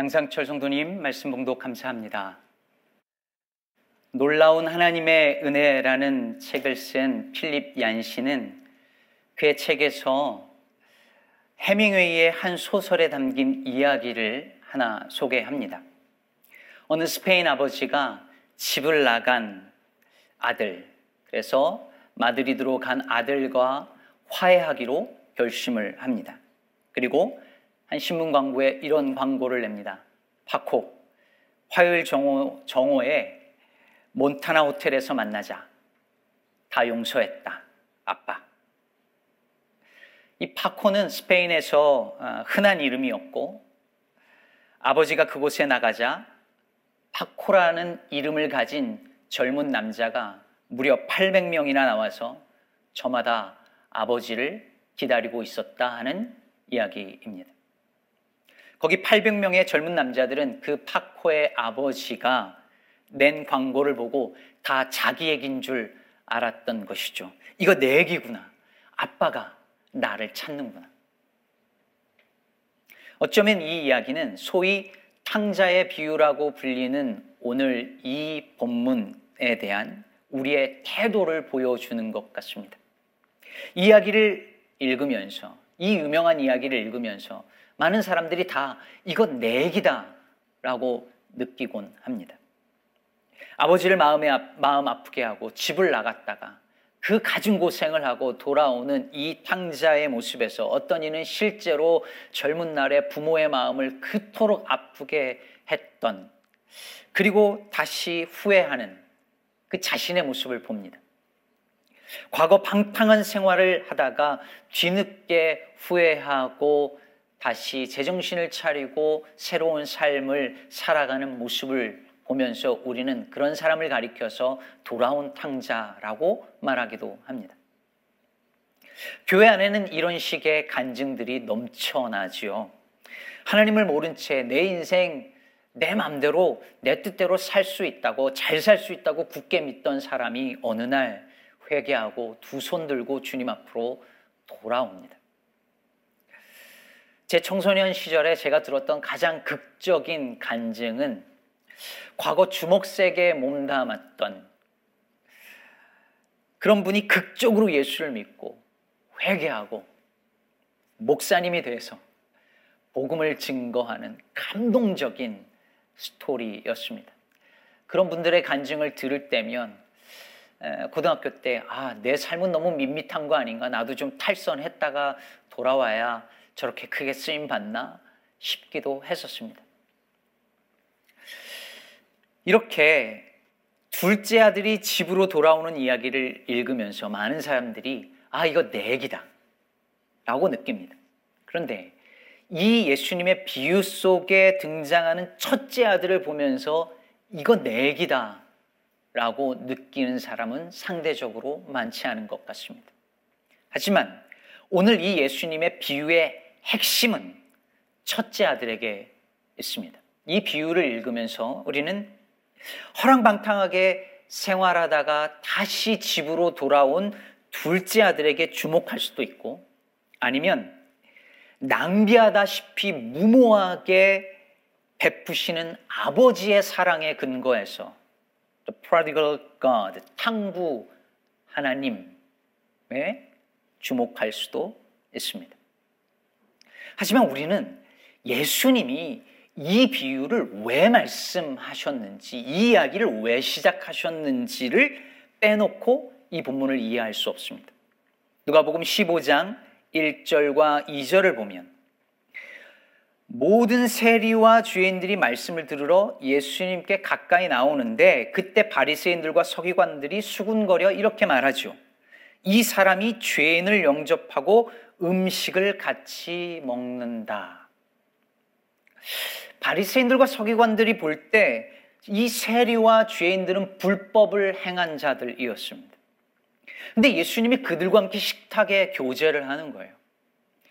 양상철 성도님 말씀 봉독 감사합니다. 놀라운 하나님의 은혜라는 책을 쓴 필립 얀 씨는 그의 책에서 해밍웨이의 한 소설에 담긴 이야기를 하나 소개합니다. 어느 스페인 아버지가 집을 나간 아들, 그래서 마드리드로 간 아들과 화해하기로 결심을 합니다. 그리고 한 신문 광고에 이런 광고를 냅니다. 파코, 화요일 정오, 정오에 몬타나 호텔에서 만나자. 다 용서했다. 아빠. 이 파코는 스페인에서 어, 흔한 이름이었고 아버지가 그곳에 나가자 파코라는 이름을 가진 젊은 남자가 무려 800명이나 나와서 저마다 아버지를 기다리고 있었다 하는 이야기입니다. 거기 800명의 젊은 남자들은 그 파코의 아버지가 낸 광고를 보고 다 자기 얘기인 줄 알았던 것이죠. 이거 내 얘기구나. 아빠가 나를 찾는구나. 어쩌면 이 이야기는 소위 탕자의 비유라고 불리는 오늘 이 본문에 대한 우리의 태도를 보여주는 것 같습니다. 이야기를 읽으면서, 이 유명한 이야기를 읽으면서 많은 사람들이 다 이건 내 얘기다 라고 느끼곤 합니다. 아버지를 마음에, 마음 아프게 하고 집을 나갔다가 그 가진 고생을 하고 돌아오는 이 탕자의 모습에서 어떤 이는 실제로 젊은 날에 부모의 마음을 그토록 아프게 했던 그리고 다시 후회하는 그 자신의 모습을 봅니다. 과거 방탕한 생활을 하다가 뒤늦게 후회하고 다시 제정신을 차리고 새로운 삶을 살아가는 모습을 보면서 우리는 그런 사람을 가리켜서 돌아온 탕자라고 말하기도 합니다. 교회 안에는 이런 식의 간증들이 넘쳐나지요. 하나님을 모른 채 내 인생 내 마음대로 내 뜻대로 살 수 있다고 잘 살 수 있다고 굳게 믿던 사람이 어느 날 회개하고 두 손 들고 주님 앞으로 돌아옵니다. 제 청소년 시절에 제가 들었던 가장 극적인 간증은 과거 주먹색에 몸담았던 그런 분이 극적으로 예수를 믿고 회개하고 목사님이 돼서 복음을 증거하는 감동적인 스토리였습니다. 그런 분들의 간증을 들을 때면 고등학교 때, 아, 내 삶은 너무 밋밋한 거 아닌가? 나도 좀 탈선했다가 돌아와야 저렇게 크게 쓰임 받나 싶기도 했었습니다. 이렇게 둘째 아들이 집으로 돌아오는 이야기를 읽으면서 많은 사람들이 아, 이거 내 얘기다. 라고 느낍니다. 그런데 이 예수님의 비유 속에 등장하는 첫째 아들을 보면서 이거 내 얘기다. 라고 느끼는 사람은 상대적으로 많지 않은 것 같습니다. 하지만 오늘 이 예수님의 비유의 핵심은 첫째 아들에게 있습니다. 이 비유를 읽으면서 우리는 허랑방탕하게 생활하다가 다시 집으로 돌아온 둘째 아들에게 주목할 수도 있고 아니면 낭비하다시피 무모하게 베푸시는 아버지의 사랑에 근거해서 the prodigal God, 탕부 하나님에 주목할 수도 있습니다. 하지만 우리는 예수님이 이 비유를 왜 말씀하셨는지, 이 이야기를 왜 시작하셨는지를 빼놓고 이 본문을 이해할 수 없습니다. 누가복음 15장 1절과 2절을 보면 모든 세리와 주인들이 말씀을 들으러 예수님께 가까이 나오는데 그때 바리새인들과 서기관들이 수군거려 이렇게 말하죠. 이 사람이 죄인을 영접하고 음식을 같이 먹는다. 바리새인들과 서기관들이 볼 때 이 세리와 죄인들은 불법을 행한 자들이었습니다. 근데 예수님이 그들과 함께 식탁에 교제를 하는 거예요.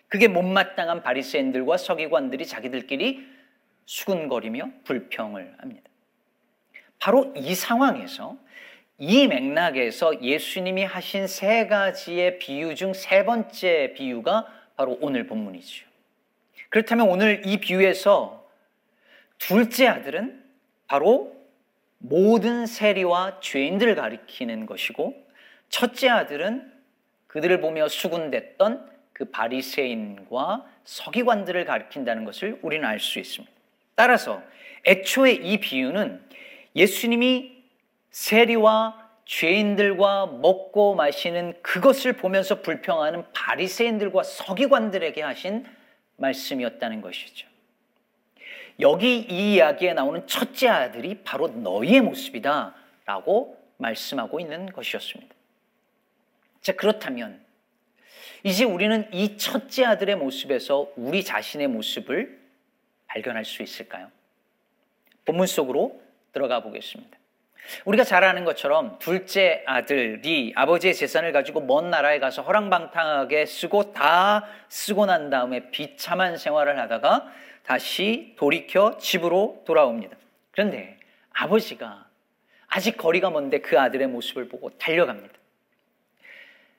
그게 못마땅한 바리새인들과 서기관들이 자기들끼리 수군거리며 불평을 합니다. 바로 이 상황에서 이 맥락에서 예수님이 하신 세 가지의 비유 중 세 번째 비유가 바로 오늘 본문이죠. 그렇다면 오늘 이 비유에서 둘째 아들은 바로 모든 세리와 죄인들을 가리키는 것이고 첫째 아들은 그들을 보며 수군댔던 그 바리새인과 서기관들을 가리킨다는 것을 우리는 알 수 있습니다. 따라서 애초에 이 비유는 예수님이 세리와 죄인들과 먹고 마시는 그것을 보면서 불평하는 바리새인들과 서기관들에게 하신 말씀이었다는 것이죠. 여기 이 이야기에 나오는 첫째 아들이 바로 너희의 모습이다 라고 말씀하고 있는 것이었습니다. 자, 그렇다면 이제 우리는 이 첫째 아들의 모습에서 우리 자신의 모습을 발견할 수 있을까요? 본문 속으로 들어가 보겠습니다. 우리가 잘 아는 것처럼 둘째 아들이 아버지의 재산을 가지고 먼 나라에 가서 허랑방탕하게 쓰고 다 쓰고 난 다음에 비참한 생활을 하다가 다시 돌이켜 집으로 돌아옵니다. 그런데 아버지가 아직 거리가 먼데 그 아들의 모습을 보고 달려갑니다.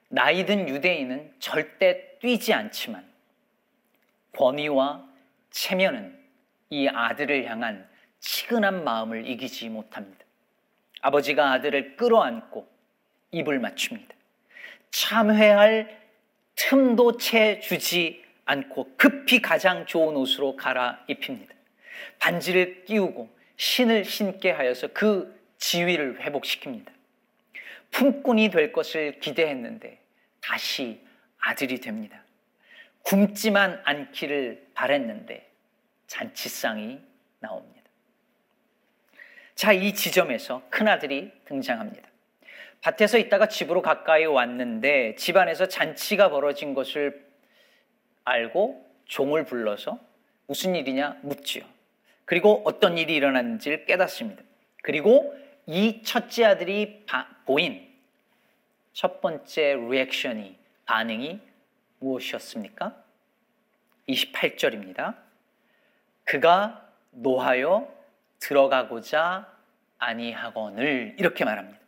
나이든 유대인은 절대 뛰지 않지만 권위와 체면은 이 아들을 향한 치근한 마음을 이기지 못합니다. 아버지가 아들을 끌어안고 입을 맞춥니다. 참회할 틈도 채 주지 않고 급히 가장 좋은 옷으로 갈아입힙니다. 반지를 끼우고 신을 신게 하여서 그 지위를 회복시킵니다. 품꾼이 될 것을 기대했는데 다시 아들이 됩니다. 굶지만 않기를 바랬는데 잔치상이 나옵니다. 자, 이 지점에서 큰아들이 등장합니다. 밭에서 있다가 집으로 가까이 왔는데 집안에서 잔치가 벌어진 것을 알고 종을 불러서 무슨 일이냐 묻지요. 그리고 어떤 일이 일어났는지를 깨닫습니다. 그리고 이 첫째 아들이 보인 첫 번째 리액션이 반응이 무엇이었습니까? 28절입니다. 그가 노하여 들어가고자 아니하거늘 이렇게 말합니다.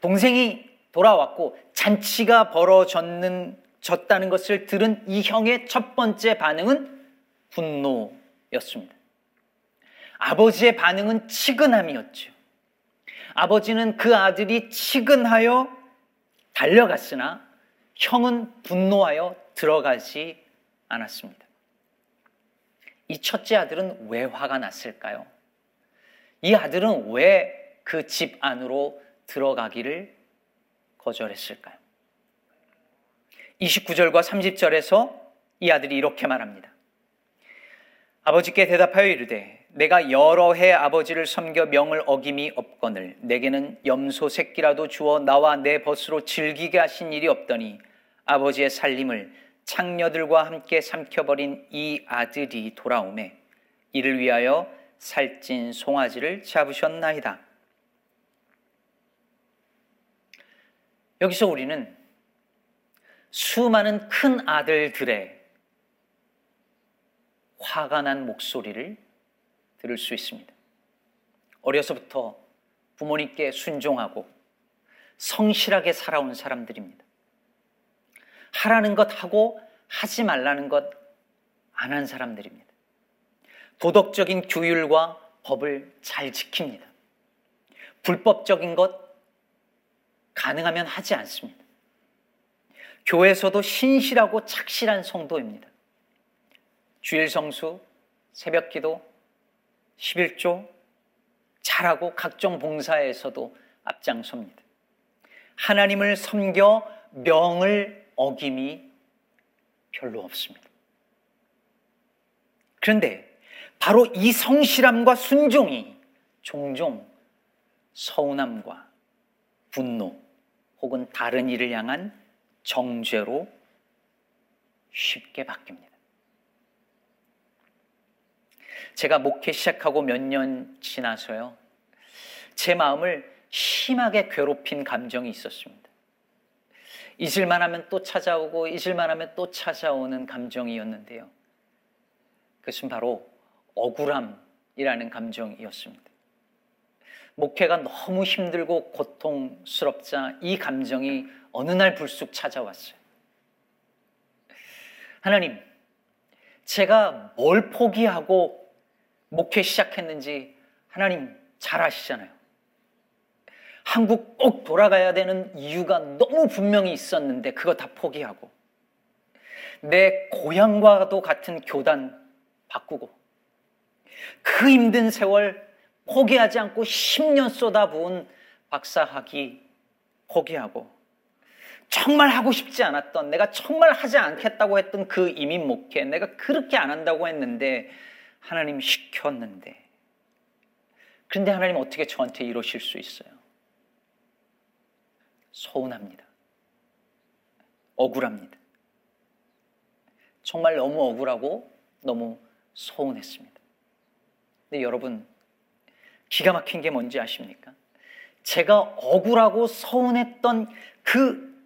동생이 돌아왔고 잔치가 벌어졌는 졌다는 것을 들은 이 형의 첫 번째 반응은 분노였습니다. 아버지의 반응은 치근함이었죠. 아버지는 그 아들이 치근하여 달려갔으나 형은 분노하여 들어가지 않았습니다. 이 첫째 아들은 왜 화가 났을까요? 이 아들은 왜 그 집 안으로 들어가기를 거절했을까요? 29절과 30절에서 이 아들이 이렇게 말합니다. 아버지께 대답하여 이르되 내가 여러 해 아버지를 섬겨 명을 어김이 없거늘 내게는 염소 새끼라도 주어 나와 내 벗으로 즐기게 하신 일이 없더니 아버지의 살림을 창녀들과 함께 삼켜버린 이 아들이 돌아오매 이를 위하여 살찐 송아지를 잡으셨나이다. 여기서 우리는 수많은 큰 아들들의 화가 난 목소리를 들을 수 있습니다. 어려서부터 부모님께 순종하고 성실하게 살아온 사람들입니다. 하라는 것 하고 하지 말라는 것 안 한 사람들입니다. 도덕적인 규율과 법을 잘 지킵니다. 불법적인 것 가능하면 하지 않습니다. 교회에서도 신실하고 착실한 성도입니다. 주일 성수, 새벽 기도, 11조 잘하고 각종 봉사에서도 앞장섭니다. 하나님을 섬겨 명을 어김이 별로 없습니다. 그런데 바로 이 성실함과 순종이 종종 서운함과 분노 혹은 다른 일을 향한 정죄로 쉽게 바뀝니다. 제가 목회 시작하고 몇 년 지나서요. 제 마음을 심하게 괴롭힌 감정이 있었습니다. 잊을만 하면 또 찾아오고 잊을만 하면 또 찾아오는 감정이었는데요. 그것은 바로 억울함이라는 감정이었습니다. 목회가 너무 힘들고 고통스럽자 이 감정이 어느 날 불쑥 찾아왔어요. 하나님, 제가 뭘 포기하고 목회 시작했는지 하나님 잘 아시잖아요. 한국 꼭 돌아가야 되는 이유가 너무 분명히 있었는데 그거 다 포기하고 내 고향과도 같은 교단 바꾸고 그 힘든 세월 포기하지 않고 10년 쏟아부은 박사학위 포기하고 정말 하고 싶지 않았던 내가 정말 하지 않겠다고 했던 그 이민 목회 내가 그렇게 안 한다고 했는데 하나님 시켰는데 그런데 하나님 어떻게 저한테 이러실 수 있어요? 서운합니다. 억울합니다. 정말 너무 억울하고 너무 서운했습니다. 근데 여러분, 기가 막힌 게 뭔지 아십니까? 제가 억울하고 서운했던 그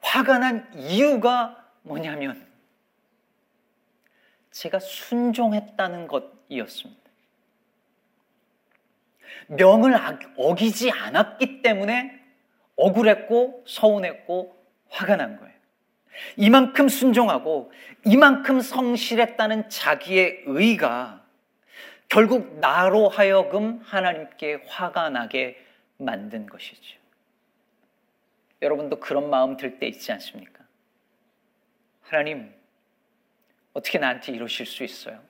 화가 난 이유가 뭐냐면 제가 순종했다는 것이었습니다. 명을 어기지 않았기 때문에 억울했고 서운했고 화가 난 거예요. 이만큼 순종하고 이만큼 성실했다는 자기의 의가 결국 나로 하여금 하나님께 화가 나게 만든 것이죠. 여러분도 그런 마음 들 때 있지 않습니까? 하나님, 어떻게 나한테 이러실 수 있어요?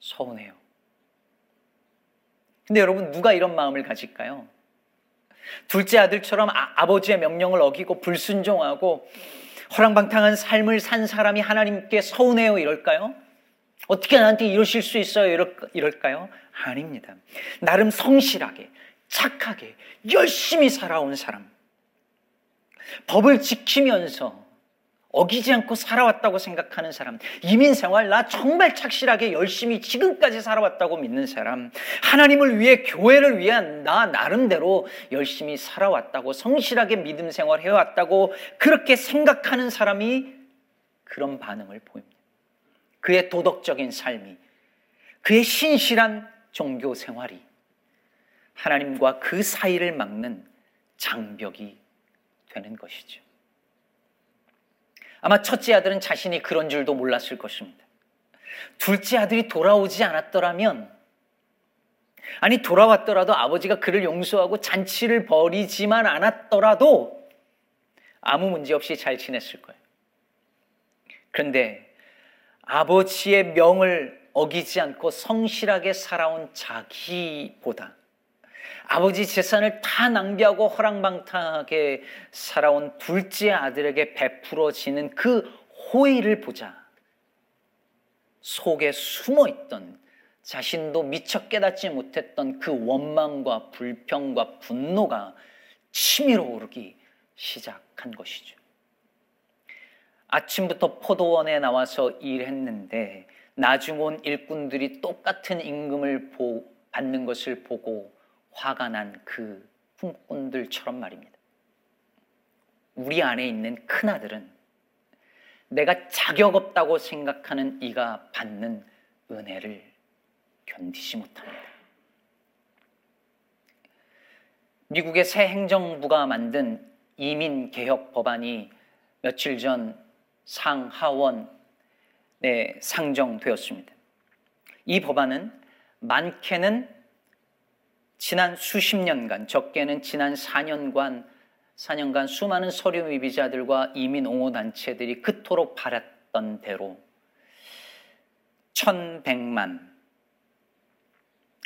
서운해요. 근데 여러분, 누가 이런 마음을 가질까요? 둘째 아들처럼 아, 버지의 명령을 어기고 불순종하고 허랑방탕한 삶을 산 사람이 하나님께 서운해요 이럴까요? 어떻게 나한테 이러실 수 있어요 이럴, 이럴까요? 아닙니다. 나름 성실하게 착하게 열심히 살아온 사람 법을 지키면서 어기지 않고 살아왔다고 생각하는 사람, 이민 생활 나 정말 착실하게 열심히 지금까지 살아왔다고 믿는 사람, 하나님을 위해 교회를 위한 나 나름대로 열심히 살아왔다고 성실하게 믿음 생활 해왔다고 그렇게 생각하는 사람이 그런 반응을 보입니다. 그의 도덕적인 삶이, 그의 신실한 종교 생활이 하나님과 그 사이를 막는 장벽이 되는 것이죠. 아마 첫째 아들은 자신이 그런 줄도 몰랐을 것입니다. 둘째 아들이 돌아오지 않았더라면, 아니, 돌아왔더라도 아버지가 그를 용서하고 잔치를 벌이지만 않았더라도 아무 문제 없이 잘 지냈을 거예요. 그런데 아버지의 명을 어기지 않고 성실하게 살아온 자기보다 아버지 재산을 다 낭비하고 허랑방탕하게 살아온 둘째 아들에게 베풀어지는 그 호의를 보자. 속에 숨어 있던 자신도 미처 깨닫지 못했던 그 원망과 불평과 분노가 치밀어 오르기 시작한 것이죠. 아침부터 포도원에 나와서 일했는데 나중 온 일꾼들이 똑같은 임금을 받는 것을 보고 화가 난 그 품꾼들처럼 말입니다. 우리 안에 있는 큰아들은 내가 자격 없다고 생각하는 이가 받는 은혜를 견디지 못합니다. 미국의 새 행정부가 만든 이민 개혁 법안이 며칠 전 상하원에 상정되었습니다. 이 법안은 많게는 지난 수십 년간, 적게는 지난 4년간, 4년간 수많은 서류 미비자들과 이민 옹호 단체들이 그토록 바랐던 대로 1100만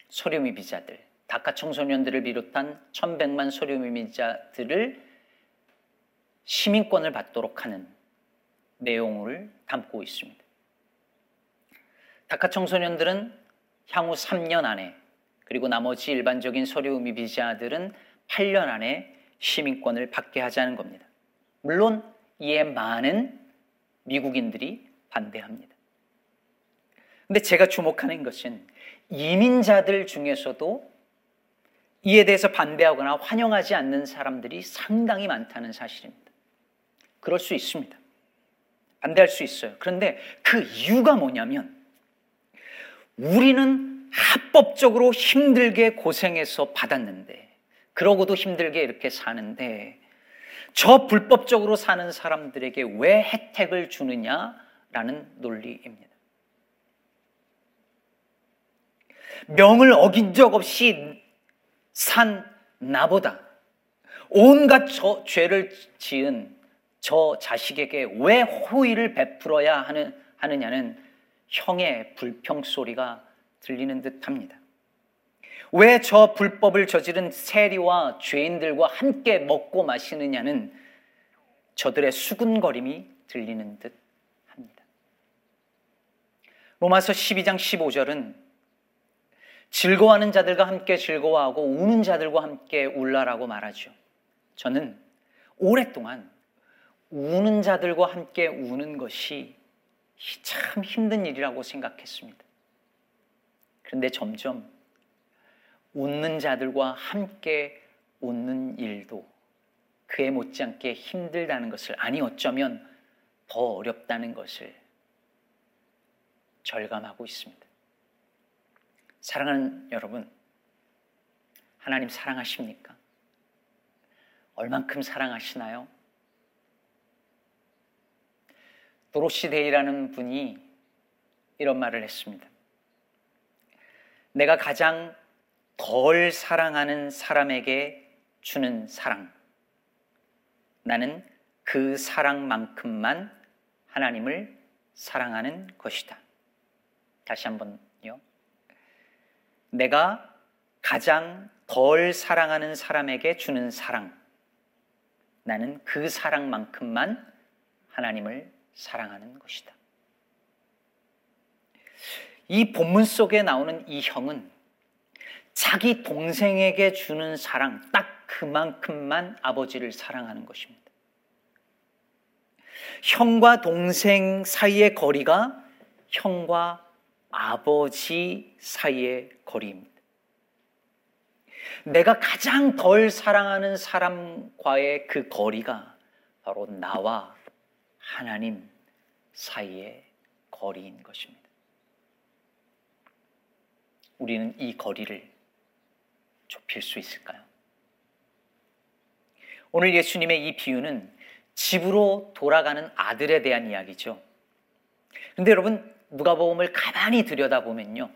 서류 미비자들, 다카 청소년들을 비롯한 1100만 서류 미비자들을 시민권을 받도록 하는 내용을 담고 있습니다. 다카 청소년들은 향후 3년 안에 그리고 나머지 일반적인 서류 미비자들은 8년 안에 시민권을 받게 하자는 겁니다. 물론 이에 많은 미국인들이 반대합니다. 근데 제가 주목하는 것은 이민자들 중에서도 이에 대해서 반대하거나 환영하지 않는 사람들이 상당히 많다는 사실입니다. 그럴 수 있습니다. 반대할 수 있어요. 그런데 그 이유가 뭐냐면 우리는 합법적으로 힘들게 고생해서 받았는데, 그러고도 힘들게 이렇게 사는데, 저 불법적으로 사는 사람들에게 왜 혜택을 주느냐라는 논리입니다. 명을 어긴 적 없이 산 나보다 온갖 저, 죄를 지은 저 자식에게 왜 호의를 베풀어야 하는, 하느냐는 형의 불평 소리가 들리는 듯 합니다. 왜 저 불법을 저지른 세리와 죄인들과 함께 먹고 마시느냐는 저들의 수군거림이 들리는 듯 합니다. 로마서 12장 15절은 즐거워하는 자들과 함께 즐거워하고 우는 자들과 함께 울라라고 말하죠. 저는 오랫동안 우는 자들과 함께 우는 것이 참 힘든 일이라고 생각했습니다. 그런데 점점 웃는 자들과 함께 웃는 일도 그에 못지않게 힘들다는 것을 아니 어쩌면 더 어렵다는 것을 절감하고 있습니다. 사랑하는 여러분, 하나님 사랑하십니까? 얼만큼 사랑하시나요? 도로시 데이라는 분이 이런 말을 했습니다. 내가 가장 덜 사랑하는 사람에게 주는 사랑. 나는 그 사랑만큼만 하나님을 사랑하는 것이다. 다시 한번요. 내가 가장 덜 사랑하는 사람에게 주는 사랑. 나는 그 사랑만큼만 하나님을 사랑하는 것이다. 이 본문 속에 나오는 이 형은 자기 동생에게 주는 사랑 딱 그만큼만 아버지를 사랑하는 것입니다. 형과 동생 사이의 거리가 형과 아버지 사이의 거리입니다. 내가 가장 덜 사랑하는 사람과의 그 거리가 바로 나와 하나님 사이의 거리인 것입니다. 우리는 이 거리를 좁힐 수 있을까요? 오늘 예수님의 이 비유는 집으로 돌아가는 아들에 대한 이야기죠. 근데 여러분, 누가복음을 가만히 들여다보면요.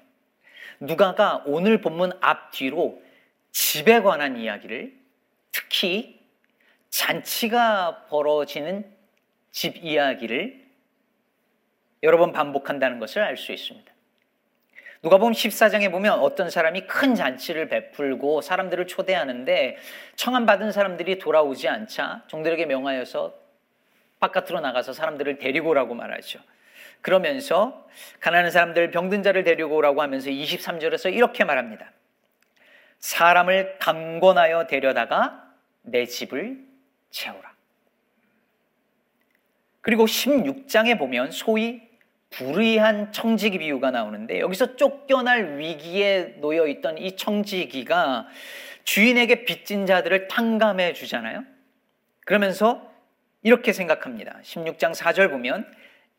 누가가 오늘 본문 앞뒤로 집에 관한 이야기를 특히 잔치가 벌어지는 집 이야기를 여러 번 반복한다는 것을 알 수 있습니다. 누가 보면 14장에 보면 어떤 사람이 큰 잔치를 베풀고 사람들을 초대하는데 청함 받은 사람들이 돌아오지 않자 종들에게 명하여서 바깥으로 나가서 사람들을 데리고 오라고 말하죠. 그러면서 가난한 사람들 병든 자를 데리고 오라고 하면서 23절에서 이렇게 말합니다. 사람을 강권하여 데려다가 내 집을 채우라. 그리고 16장에 보면 소위 불의한 청지기 비유가 나오는데 여기서 쫓겨날 위기에 놓여 있던 이 청지기가 주인에게 빚진 자들을 탕감해 주잖아요. 그러면서 이렇게 생각합니다. 16장 4절 보면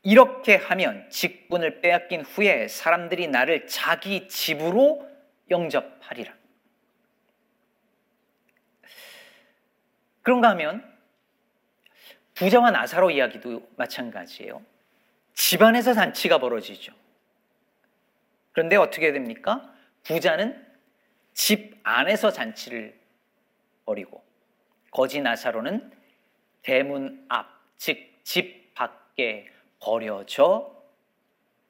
이렇게 하면 직분을 빼앗긴 후에 사람들이 나를 자기 집으로 영접하리라. 그런가 하면 부자와 나사로 이야기도 마찬가지예요. 집안에서 잔치가 벌어지죠. 그런데 어떻게 됩니까? 부자는 집 안에서 잔치를 벌이고 거지 나사로는 대문 앞, 즉 집 밖에 버려져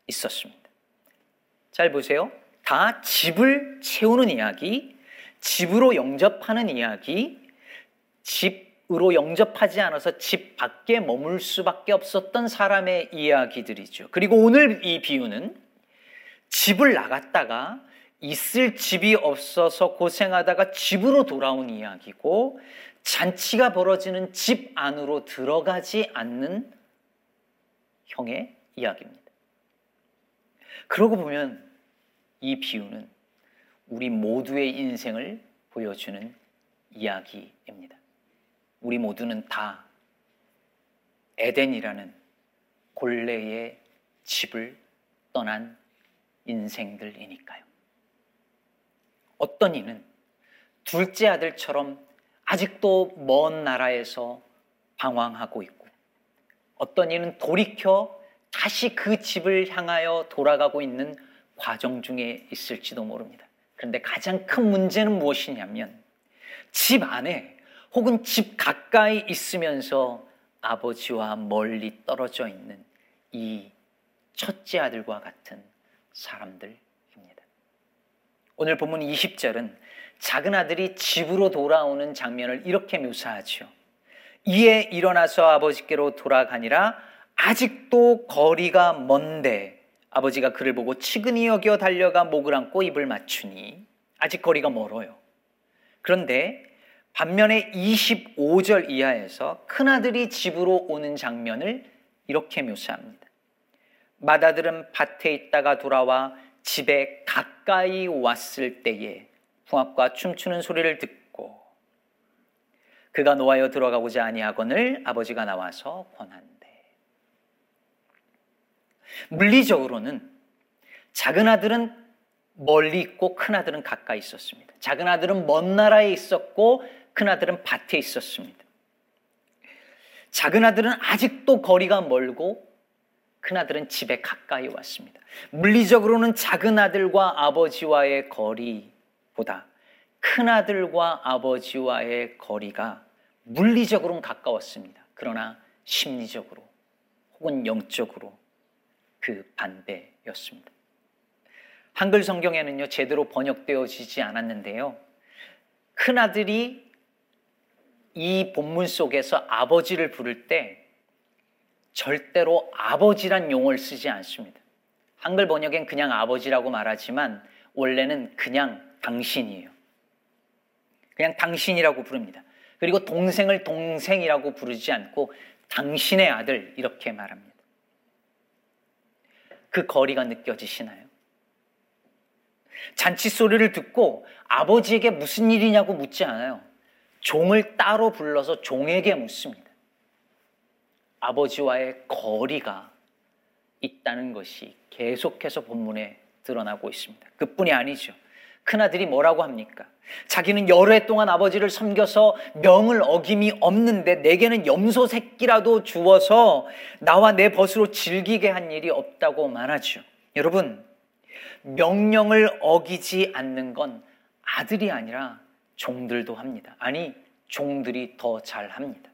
있었습니다. 잘 보세요. 다 집을 채우는 이야기, 집으로 영접하는 이야기, 집 으로 영접하지 않아서 집 밖에 머물 수밖에 없었던 사람의 이야기들이죠. 그리고 오늘 이 비유는 집을 나갔다가 있을 집이 없어서 고생하다가 집으로 돌아온 이야기고 잔치가 벌어지는 집 안으로 들어가지 않는 형의 이야기입니다. 그러고 보면 이 비유는 우리 모두의 인생을 보여주는 이야기입니다. 우리 모두는 다 에덴이라는 본래의 집을 떠난 인생들이니까요. 어떤 이는 둘째 아들처럼 아직도 먼 나라에서 방황하고 있고, 어떤 이는 돌이켜 다시 그 집을 향하여 돌아가고 있는 과정 중에 있을지도 모릅니다. 그런데 가장 큰 문제는 무엇이냐면 집 안에 혹은 집 가까이 있으면서 아버지와 멀리 떨어져 있는 이 첫째 아들과 같은 사람들입니다. 오늘 본문 20절은 작은 아들이 집으로 돌아오는 장면을 이렇게 묘사하죠. 이에 일어나서 아버지께로 돌아가니라 아직도 거리가 먼데 아버지가 그를 보고 치근히 여겨 달려가 목을 안고 입을 맞추니 아직 거리가 멀어요. 그런데 반면에 25절 이하에서 큰아들이 집으로 오는 장면을 이렇게 묘사합니다. 맏아들은 밭에 있다가 돌아와 집에 가까이 왔을 때에 풍악과 춤추는 소리를 듣고 그가 노하여 들어가고자 아니하거늘 아버지가 나와서 권한대. 물리적으로는 작은 아들은 멀리 있고 큰 아들은 가까이 있었습니다. 작은 아들은 먼 나라에 있었고 큰 아들은 밭에 있었습니다. 작은 아들은 아직도 거리가 멀고 큰 아들은 집에 가까이 왔습니다. 물리적으로는 작은 아들과 아버지와의 거리보다 큰 아들과 아버지와의 거리가 물리적으로는 가까웠습니다. 그러나 심리적으로 혹은 영적으로 그 반대였습니다. 한글 성경에는요, 제대로 번역되어지지 않았는데요. 큰 아들이 이 본문 속에서 아버지를 부를 때 절대로 아버지란 용어를 쓰지 않습니다. 한글 번역엔 그냥 아버지라고 말하지만 원래는 그냥 당신이에요. 그냥 당신이라고 부릅니다. 그리고 동생을 동생이라고 부르지 않고 당신의 아들 이렇게 말합니다. 그 거리가 느껴지시나요? 잔치 소리를 듣고 아버지에게 무슨 일이냐고 묻지 않아요. 종을 따로 불러서 종에게 묻습니다. 아버지와의 거리가 있다는 것이 계속해서 본문에 드러나고 있습니다. 그뿐이 아니죠. 큰아들이 뭐라고 합니까? 자기는 여러 해 동안 아버지를 섬겨서 명을 어김이 없는데 내게는 염소 새끼라도 주어서 나와 내 벗으로 즐기게 한 일이 없다고 말하죠. 여러분, 명령을 어기지 않는 건 아들이 아니라 종들도 합니다. 아니, 종들이 더 잘 합니다.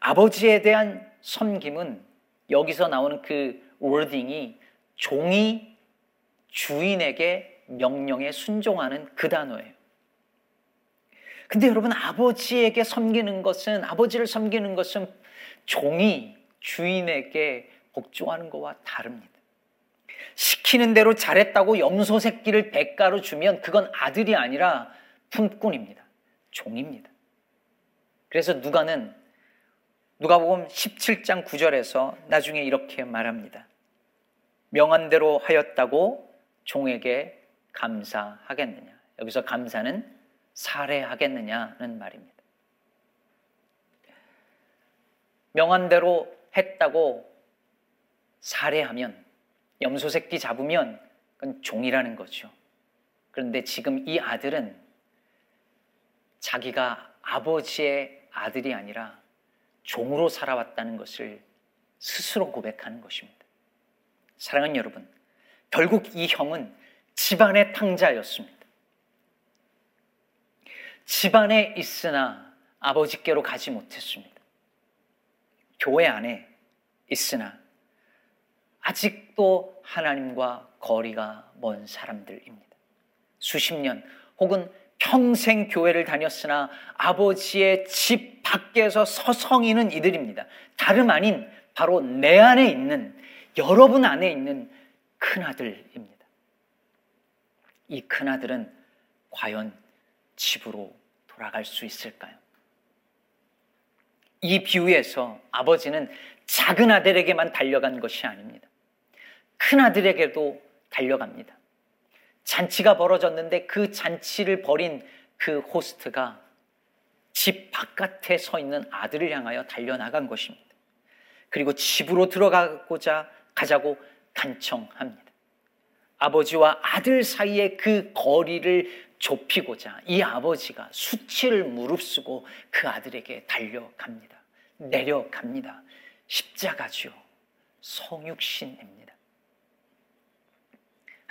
아버지에 대한 섬김은 여기서 나오는 그 워딩이 종이 주인에게 명령에 순종하는 그 단어예요. 근데 여러분, 아버지에게 섬기는 것은, 아버지를 섬기는 것은 종이 주인에게 복종하는 것과 다릅니다. 시키는 대로 잘했다고 염소 새끼를 백가로 주면 그건 아들이 아니라 품꾼입니다. 종입니다. 그래서 누가는 누가복음 17장 9절에서 나중에 이렇게 말합니다. 명한 대로 하였다고 종에게 감사하겠느냐. 여기서 감사는 살해하겠느냐는 말입니다. 명한 대로 했다고 살해하면 염소 새끼 잡으면 그건 종이라는 거죠. 그런데 지금 이 아들은 자기가 아버지의 아들이 아니라 종으로 살아왔다는 것을 스스로 고백하는 것입니다. 사랑하는 여러분, 결국 이 형은 집안의 탕자였습니다. 집안에 있으나 아버지께로 가지 못했습니다. 교회 안에 있으나 아직도 하나님과 거리가 먼 사람들입니다. 수십 년 혹은 평생 교회를 다녔으나 아버지의 집 밖에서 서성이는 이들입니다. 다름 아닌 바로 내 안에 있는 여러분 안에 있는 큰아들입니다. 이 큰아들은 과연 집으로 돌아갈 수 있을까요? 이 비유에서 아버지는 작은 아들에게만 달려간 것이 아닙니다. 큰 아들에게도 달려갑니다. 잔치가 벌어졌는데 그 잔치를 벌인 그 호스트가 집 바깥에 서 있는 아들을 향하여 달려나간 것입니다. 그리고 집으로 들어가고자 가자고 간청합니다. 아버지와 아들 사이의 그 거리를 좁히고자 이 아버지가 수치를 무릅쓰고 그 아들에게 달려갑니다. 내려갑니다. 십자가죠. 성육신입니다.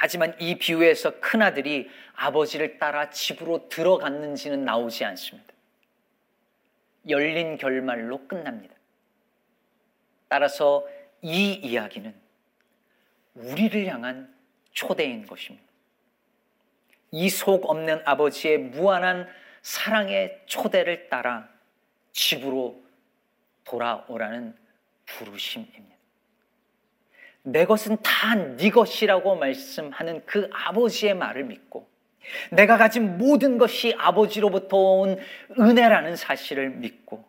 하지만 이 비유에서 큰아들이 아버지를 따라 집으로 들어갔는지는 나오지 않습니다. 열린 결말로 끝납니다. 따라서 이 이야기는 우리를 향한 초대인 것입니다. 이 속 없는 아버지의 무한한 사랑의 초대를 따라 집으로 돌아오라는 부르심입니다. 내 것은 다 네 것이라고 말씀하는 그 아버지의 말을 믿고 내가 가진 모든 것이 아버지로부터 온 은혜라는 사실을 믿고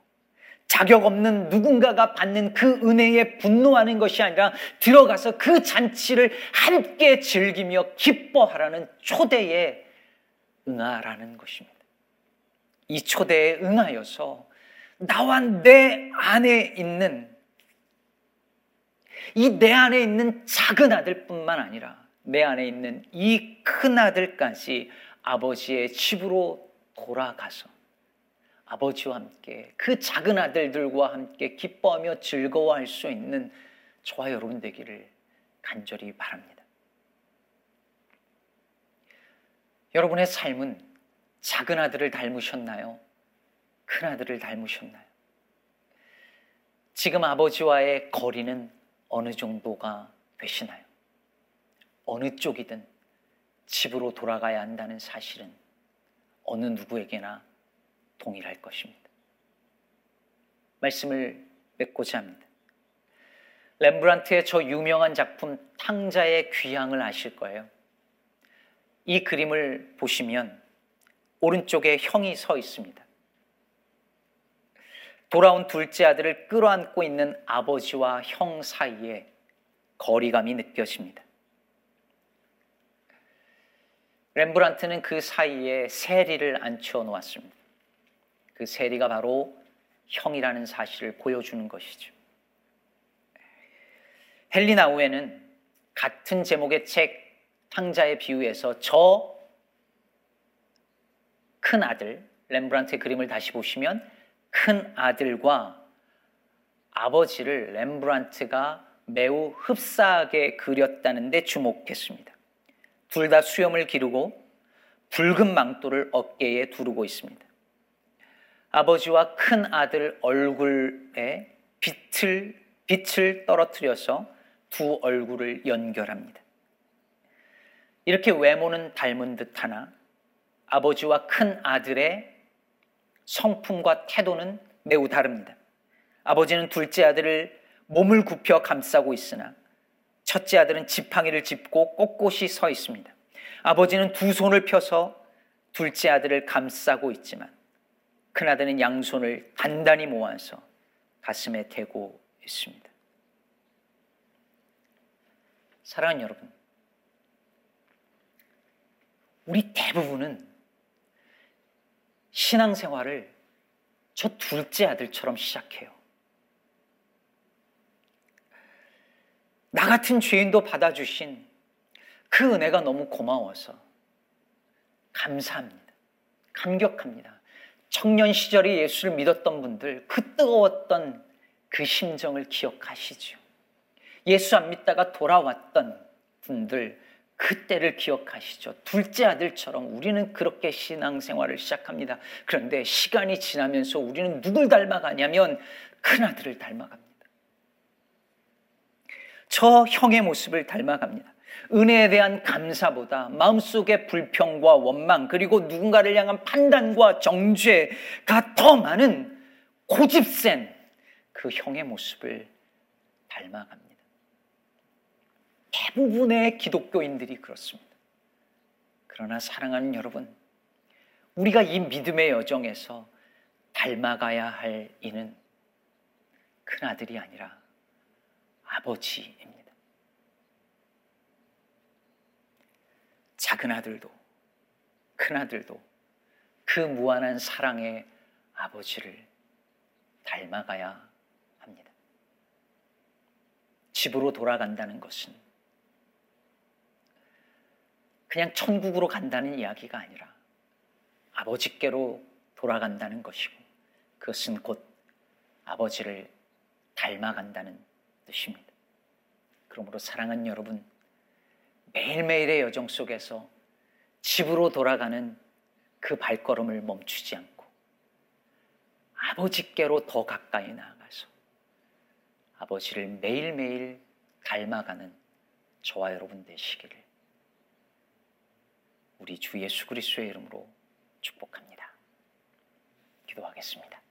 자격 없는 누군가가 받는 그 은혜에 분노하는 것이 아니라 들어가서 그 잔치를 함께 즐기며 기뻐하라는 초대에 응하라는 것입니다. 이 초대에 응하여서 나와 내 안에 있는 이 내 안에 있는 작은 아들뿐만 아니라 내 안에 있는 이 큰 아들까지 아버지의 집으로 돌아가서 아버지와 함께 그 작은 아들들과 함께 기뻐하며 즐거워할 수 있는 저와 여러분 되기를 간절히 바랍니다. 여러분의 삶은 작은 아들을 닮으셨나요? 큰 아들을 닮으셨나요? 지금 아버지와의 거리는 어느 정도가 되시나요? 어느 쪽이든 집으로 돌아가야 한다는 사실은 어느 누구에게나 동일할 것입니다. 말씀을 맺고자 합니다. 렘브란트의 저 유명한 작품 탕자의 귀향을 아실 거예요. 이 그림을 보시면 오른쪽에 형이 서 있습니다. 돌아온 둘째 아들을 끌어안고 있는 아버지와 형 사이에 거리감이 느껴집니다. 렘브란트는 그 사이에 세리를 앉혀 놓았습니다. 그 세리가 바로 형이라는 사실을 보여주는 것이죠. 헬리나우에는 같은 제목의 책 탕자의 비유에서 저 큰 아들 렘브란트의 그림을 다시 보시면 큰 아들과 아버지를 렘브란트가 매우 흡사하게 그렸다는데 주목했습니다. 둘 다 수염을 기르고 붉은 망토를 어깨에 두르고 있습니다. 아버지와 큰 아들 얼굴에 빛을, 빛을 떨어뜨려서 두 얼굴을 연결합니다. 이렇게 외모는 닮은 듯 하나 아버지와 큰 아들의 성품과 태도는 매우 다릅니다. 아버지는 둘째 아들을 몸을 굽혀 감싸고 있으나 첫째 아들은 지팡이를 짚고 꼿꼿이 서 있습니다. 아버지는 두 손을 펴서 둘째 아들을 감싸고 있지만 큰 아들은 양손을 단단히 모아서 가슴에 대고 있습니다. 사랑하는 여러분, 우리 대부분은 신앙생활을 저 둘째 아들처럼 시작해요. 나 같은 죄인도 받아주신 그 은혜가 너무 고마워서 감사합니다. 감격합니다. 청년 시절에 예수를 믿었던 분들, 그 뜨거웠던 그 심정을 기억하시죠. 예수 안 믿다가 돌아왔던 분들, 그때를 기억하시죠. 둘째 아들처럼 우리는 그렇게 신앙생활을 시작합니다. 그런데 시간이 지나면서 우리는 누굴 닮아가냐면 큰 아들을 닮아갑니다. 저 형의 모습을 닮아갑니다. 은혜에 대한 감사보다 마음속의 불평과 원망 그리고 누군가를 향한 판단과 정죄가 더 많은 고집센 그 형의 모습을 닮아갑니다. 대부분의 기독교인들이 그렇습니다. 그러나 사랑하는 여러분, 우리가 이 믿음의 여정에서 닮아가야 할 이는 큰 아들이 아니라 아버지입니다. 작은 아들도 큰 아들도 그 무한한 사랑의 아버지를 닮아가야 합니다. 집으로 돌아간다는 것은 그냥 천국으로 간다는 이야기가 아니라 아버지께로 돌아간다는 것이고 그것은 곧 아버지를 닮아간다는 뜻입니다. 그러므로 사랑하는 여러분, 매일매일의 여정 속에서 집으로 돌아가는 그 발걸음을 멈추지 않고 아버지께로 더 가까이 나아가서 아버지를 매일매일 닮아가는 저와 여러분 되시기를 우리 주 예수 그리스도의 이름으로 축복합니다. 기도하겠습니다.